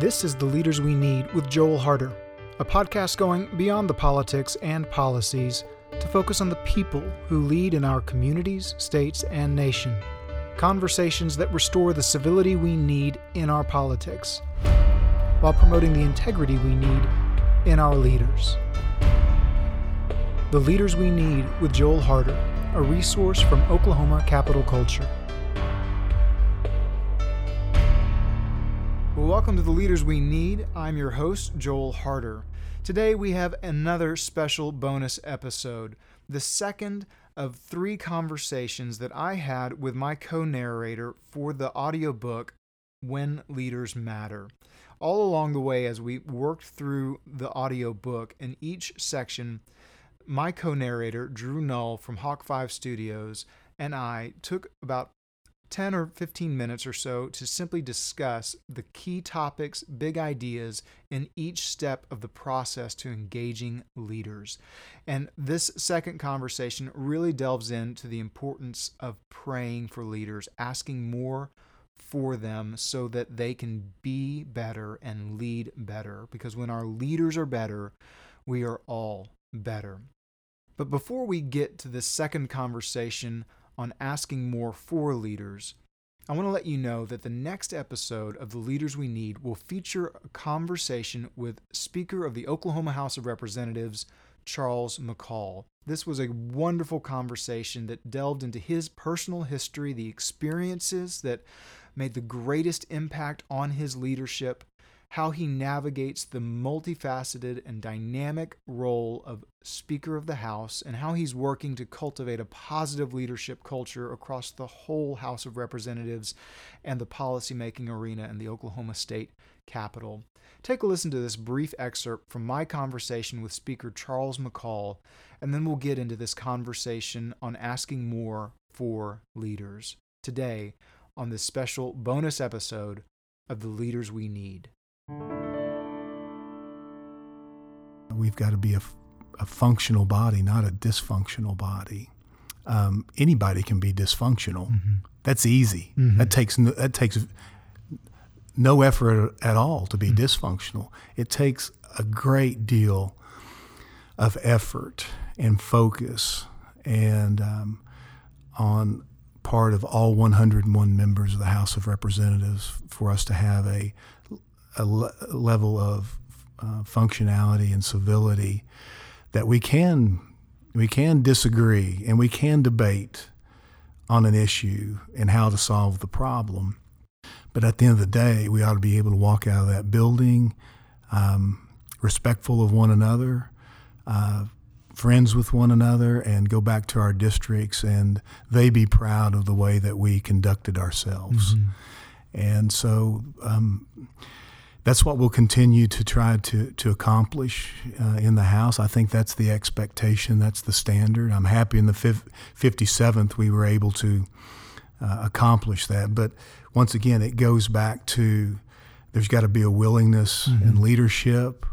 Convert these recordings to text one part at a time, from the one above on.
This is The Leaders We Need with Joel Harder, a podcast going beyond the politics and policies to focus on the people who lead in our communities, states, and nation. Conversations that restore the civility we need in our politics while promoting the integrity we need in our leaders. The Leaders We Need with Joel Harder, a resource from Oklahoma Capital Culture. Welcome to the Leaders We Need. I'm your host, Joel Harder. Today we have another special bonus episode, the second of three conversations that I had with my co narrator for the audiobook When Leaders Matter. All along the way, as we worked through the audiobook, in each section, my co narrator, Drew Null from Hawk 5 Studios, and I took about 10 or 15 minutes or so to simply discuss the key topics, big ideas in each step of the process to engaging leaders. And this second conversation really delves into the importance of praying for leaders, asking more for them so that they can be better and lead better. Because when our leaders are better, we are all better. But before we get to the second conversation on asking more for leaders, I want to let you know that the next episode of The Leaders We Need will feature a conversation with Speaker of the Oklahoma House of Representatives, Charles McCall. This was a wonderful conversation that delved into his personal history, the experiences that made the greatest impact on his leadership, how he navigates the multifaceted and dynamic role of Speaker of the House, and how he's working to cultivate a positive leadership culture across the whole House of Representatives and the policymaking arena in the Oklahoma State Capitol. Take a listen to this brief excerpt from my conversation with Speaker Charles McCall, and then we'll get into this conversation on asking more for leaders today on this special bonus episode of The Leaders We Need. We've got to be a, a functional body, not a dysfunctional body. Um, anybody can be dysfunctional. Mm-hmm. That's easy. Mm-hmm. That takes no, that takes no effort at all to be mm-hmm. dysfunctional. It takes a great deal of effort and focus and um, on part of all 101 members of the House of Representatives for us to have a a le- level of uh, functionality and civility that we can we can disagree and we can debate on an issue and how to solve the problem. But at the end of the day, we ought to be able to walk out of that building um, respectful of one another, uh, friends with one another, and go back to our districts and they be proud of the way that we conducted ourselves. Mm-hmm. And so, um, that's what we'll continue to try to, to accomplish uh, in the House. I think that's the expectation, that's the standard. I'm happy in the 57th we were able to uh, accomplish that. But once again, it goes back to there's got to be a willingness mm-hmm. and leadership,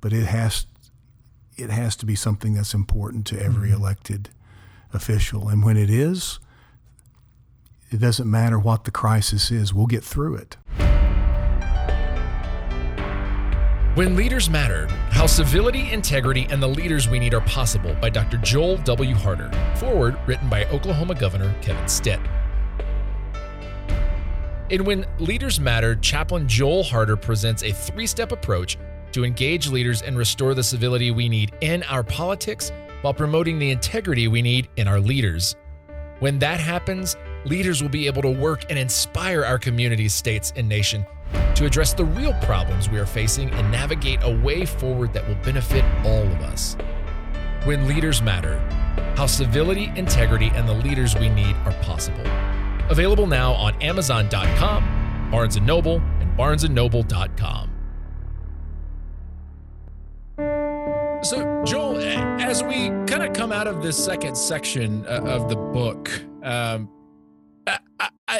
but it has it has to be something that's important to every mm-hmm. elected official. And when it is, it doesn't matter what the crisis is, we'll get through it. When Leaders Matter How Civility, Integrity, and the Leaders We Need Are Possible by Dr. Joel W. Harder. Forward written by Oklahoma Governor Kevin Stitt. In When Leaders Matter, Chaplain Joel Harder presents a three step approach to engage leaders and restore the civility we need in our politics while promoting the integrity we need in our leaders. When that happens, leaders will be able to work and inspire our communities, states, and nation to address the real problems we are facing and navigate a way forward that will benefit all of us. When leaders matter, how civility, integrity, and the leaders we need are possible. Available now on Amazon.com, Barnes & Noble, and BarnesandNoble.com. So, Joel, as we kind of come out of this second section uh, of the book, um,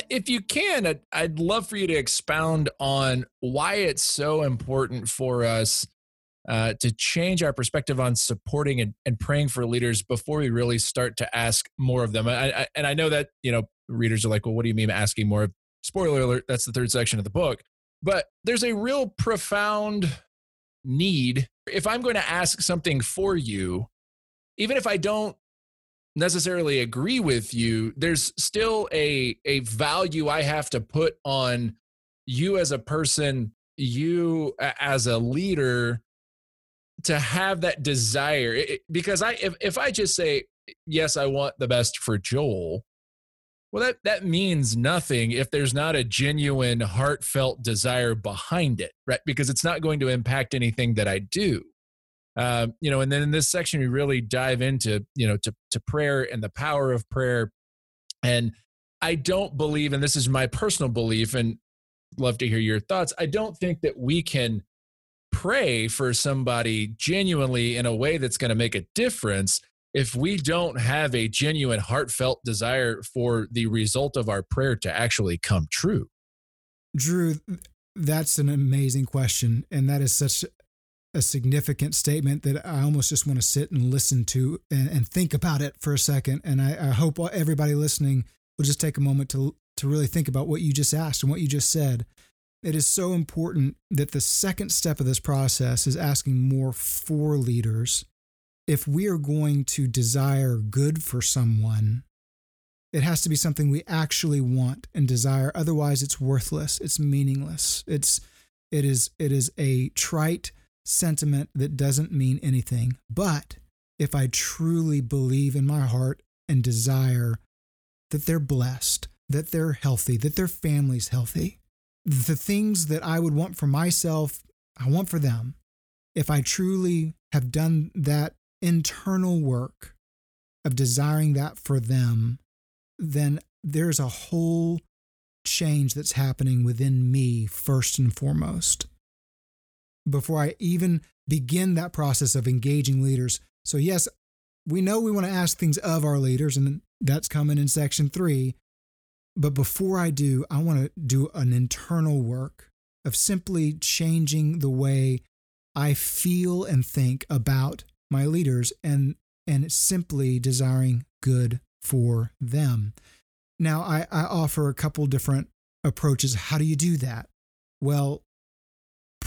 If you can, I'd, I'd love for you to expound on why it's so important for us uh, to change our perspective on supporting and, and, praying for leaders before we really start to ask more of them. I, I, and I know that you know readers are like, well, what do you mean asking more? Spoiler alert: that's the third section of the book. but there's a real profound need. If I'm going to ask something for you, even if I don't necessarily agree with you, there's still a, a value I have to put on you as a person, you as a leader to have that desire. It, because I, if, if I just say, yes, I want the best for Joel, well, that, that means nothing if there's not a genuine, heartfelt desire behind it, right? Because it's not going to impact anything that I do. Um, you know, and then in this section, we really dive into, you know, to, to prayer and the power of prayer. And I don't believe, and this is my personal belief, and love to hear your thoughts. I don't think that we can pray for somebody genuinely in a way that's going to make a difference if we don't have a genuine, heartfelt desire for the result of our prayer to actually come true? Drew, that's an amazing question. And that is such a significant statement that I almost just want to sit and listen to and, and think about it for a second. And I, I hope everybody listening will just take a moment to, to really think about what you just asked and what you just said. It is so important that the second step of this process is asking more for leaders if we are going to desire good for someone, it has to be something we actually want and desire. Otherwise, it's worthless. It's meaningless. It's it is it is a trite sentiment that doesn't mean anything. But if I truly believe in my heart and desire that they're blessed, that they're healthy, that their family's healthy, the things that I would want for myself, I want for them. If I truly have done that internal work of desiring that for them, then there's a whole change that's happening within me first and foremost. Before I even begin that process of engaging leaders. So, yes, we know we want to ask things of our leaders, and that's coming in section three. But before I do, I want to do an internal work of simply changing the way I feel and think about my leaders and and simply desiring good for them. Now I, I offer a couple different approaches. How do you do that? Well,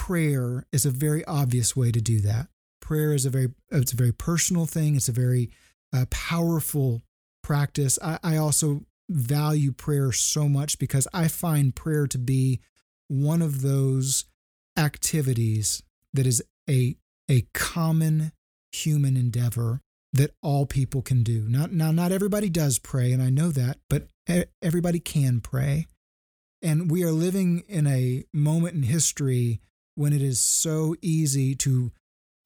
prayer is a very obvious way to do that. Prayer is a very it's a very personal thing. It's a very uh, powerful practice. I, I also value prayer so much because I find prayer to be one of those activities that is a a common human endeavor that all people can do. Not now not everybody does pray and I know that, but everybody can pray. And we are living in a moment in history when it is so easy to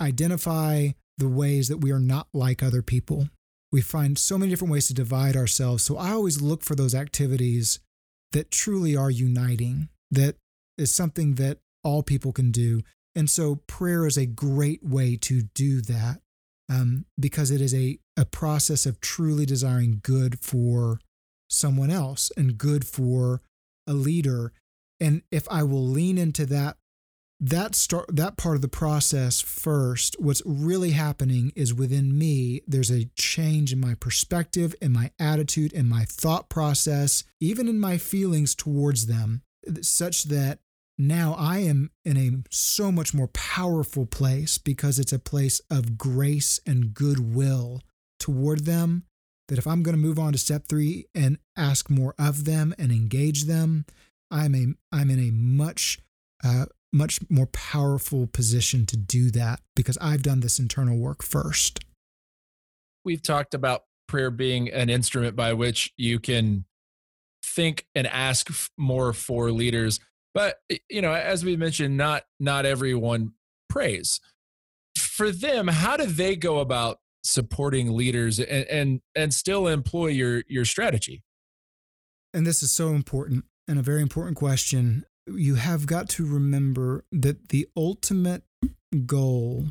identify the ways that we are not like other people. We find so many different ways to divide ourselves. So I always look for those activities that truly are uniting, that is something that all people can do. And so prayer is a great way to do that um, because it is a, a process of truly desiring good for someone else and good for a leader. And if I will lean into that that start that part of the process first what's really happening is within me there's a change in my perspective in my attitude in my thought process even in my feelings towards them such that now I am in a so much more powerful place because it's a place of grace and goodwill toward them. That if I'm going to move on to step three and ask more of them and engage them, I'm a I'm in a much uh, much more powerful position to do that because I've done this internal work first. We've talked about prayer being an instrument by which you can think and ask more for leaders but you know, as we mentioned, not not everyone prays. For them, how do they go about supporting leaders and and, and still employ your your strategy? And this is so important and a very important question. You have got to remember that the ultimate goal,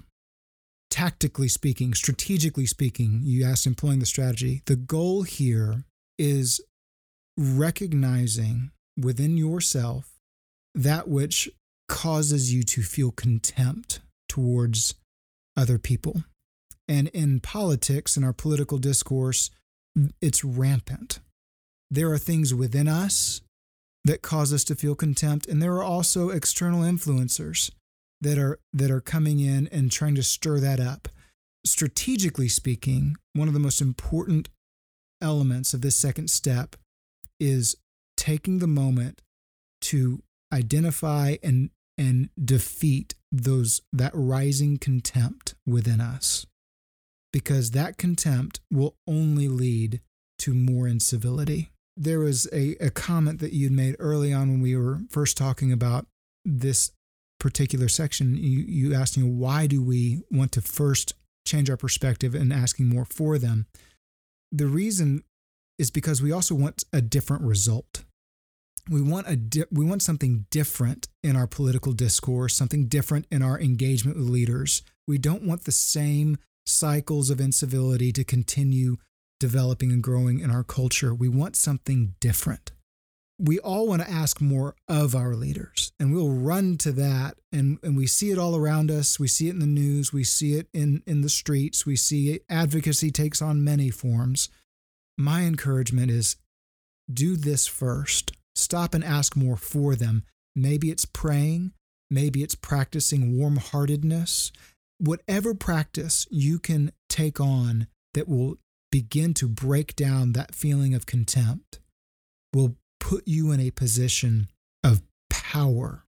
tactically speaking, strategically speaking, you asked employing the strategy, the goal here is recognizing within yourself that which causes you to feel contempt towards other people. And in politics, in our political discourse, it's rampant. There are things within us that cause us to feel contempt, and there are also external influencers that are that are coming in and trying to stir that up. Strategically speaking, one of the most important elements of this second step is taking the moment to identify and and defeat those that rising contempt within us because that contempt will only lead to more incivility there was a, a comment that you'd made early on when we were first talking about this particular section. You, you asked me, why do we want to first change our perspective and asking more for them? The reason is because we also want a different result. We want a di- we want something different in our political discourse, something different in our engagement with leaders. We don't want the same cycles of incivility to continue developing and growing in our culture. We want something different. We all want to ask more of our leaders, and we'll run to that. And, and we see it all around us. We see it in the news. We see it in, in the streets. We see it, advocacy takes on many forms. My encouragement is do this first. Stop and ask more for them. Maybe it's praying, maybe it's practicing warm heartedness. Whatever practice you can take on that will begin to break down that feeling of contempt will put you in a position of power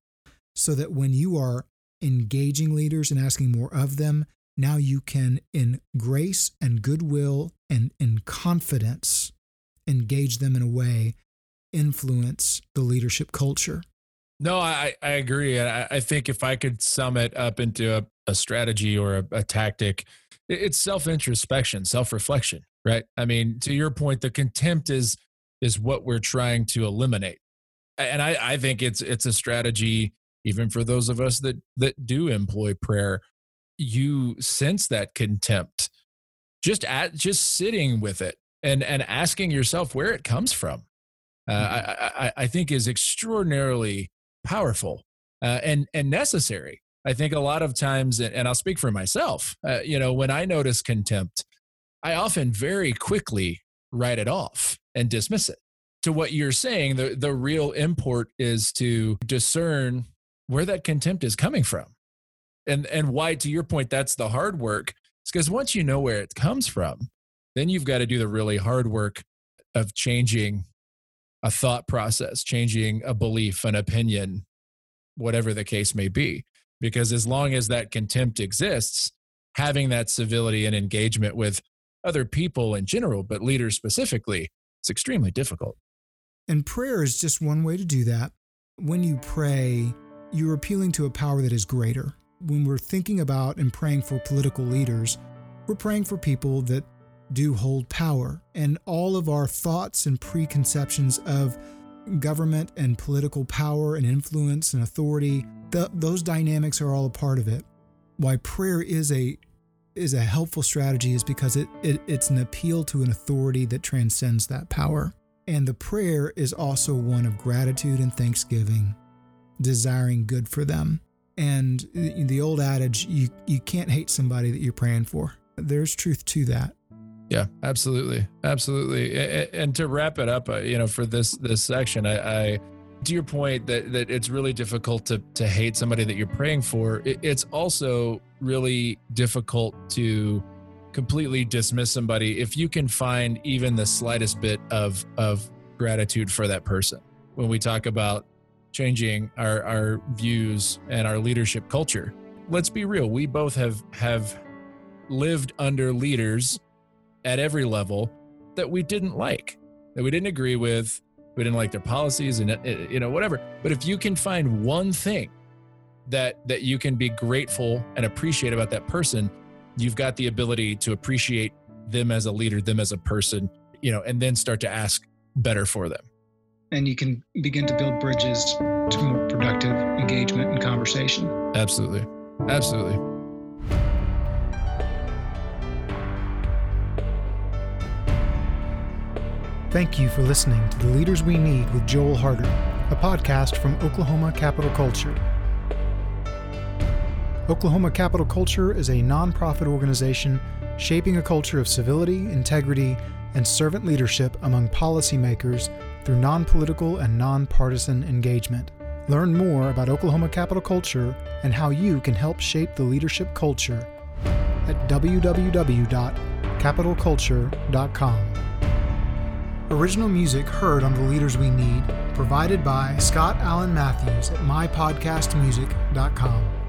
so that when you are engaging leaders and asking more of them, now you can, in grace and goodwill and in confidence, engage them in a way, influence the leadership culture. No, I, I agree. I, I think if I could sum it up into a, a strategy or a, a tactic, it's self introspection, self reflection right? I mean, to your point, the contempt is is what we're trying to eliminate, and I, I think it's it's a strategy even for those of us that that do employ prayer. You sense that contempt just at just sitting with it and and asking yourself where it comes from. Uh, mm-hmm. I, I, I think is extraordinarily powerful uh, and and necessary. I think a lot of times, and I'll speak for myself. Uh, you know, when I notice contempt, I often very quickly write it off and dismiss it. To what you're saying, the, the real import is to discern where that contempt is coming from. And, and why, to your point, that's the hard work. It's because once you know where it comes from, then you've got to do the really hard work of changing a thought process, changing a belief, an opinion, whatever the case may be. Because as long as that contempt exists, having that civility and engagement with other people in general, but leaders specifically, it's extremely difficult. And prayer is just one way to do that. When you pray, you're appealing to a power that is greater. When we're thinking about and praying for political leaders, we're praying for people that do hold power. And all of our thoughts and preconceptions of government and political power and influence and authority, those dynamics are all a part of it. Why prayer is a is a helpful strategy is because it, it it's an appeal to an authority that transcends that power. And the prayer is also one of gratitude and thanksgiving, desiring good for them. And the old adage, you, you can't hate somebody that you're praying for. There's truth to that. Yeah, absolutely, absolutely. And to wrap it up, uh, you know, for this this section, I, I to your point that that it's really difficult to to hate somebody that you're praying for. it's also really difficult to completely dismiss somebody if you can find even the slightest bit of of gratitude for that person. When we talk about changing our our views and our leadership culture, let's be real. We both have have lived under leaders at every level that we didn't like, that we didn't agree with, we didn't like their policies and uh, you know whatever. But if you can find one thing that that you can be grateful and appreciate about that person you've got the ability to appreciate them as a leader them as a person you know and then start to ask better for them. And you can begin to build bridges to more productive engagement and conversation. Absolutely. Absolutely Thank you for listening to The Leaders We Need with Joel Harder, a podcast from Oklahoma Capital Culture. Oklahoma Capital Culture is a nonprofit organization shaping a culture of civility, integrity, and servant leadership among policymakers through non political and non-partisan engagement. Learn more about Oklahoma Capital Culture and how you can help shape the leadership culture at www.capitalculture.com. Original music heard on The Leaders We Need, provided by Scott Allen Matthews at mypodcastmusic.com.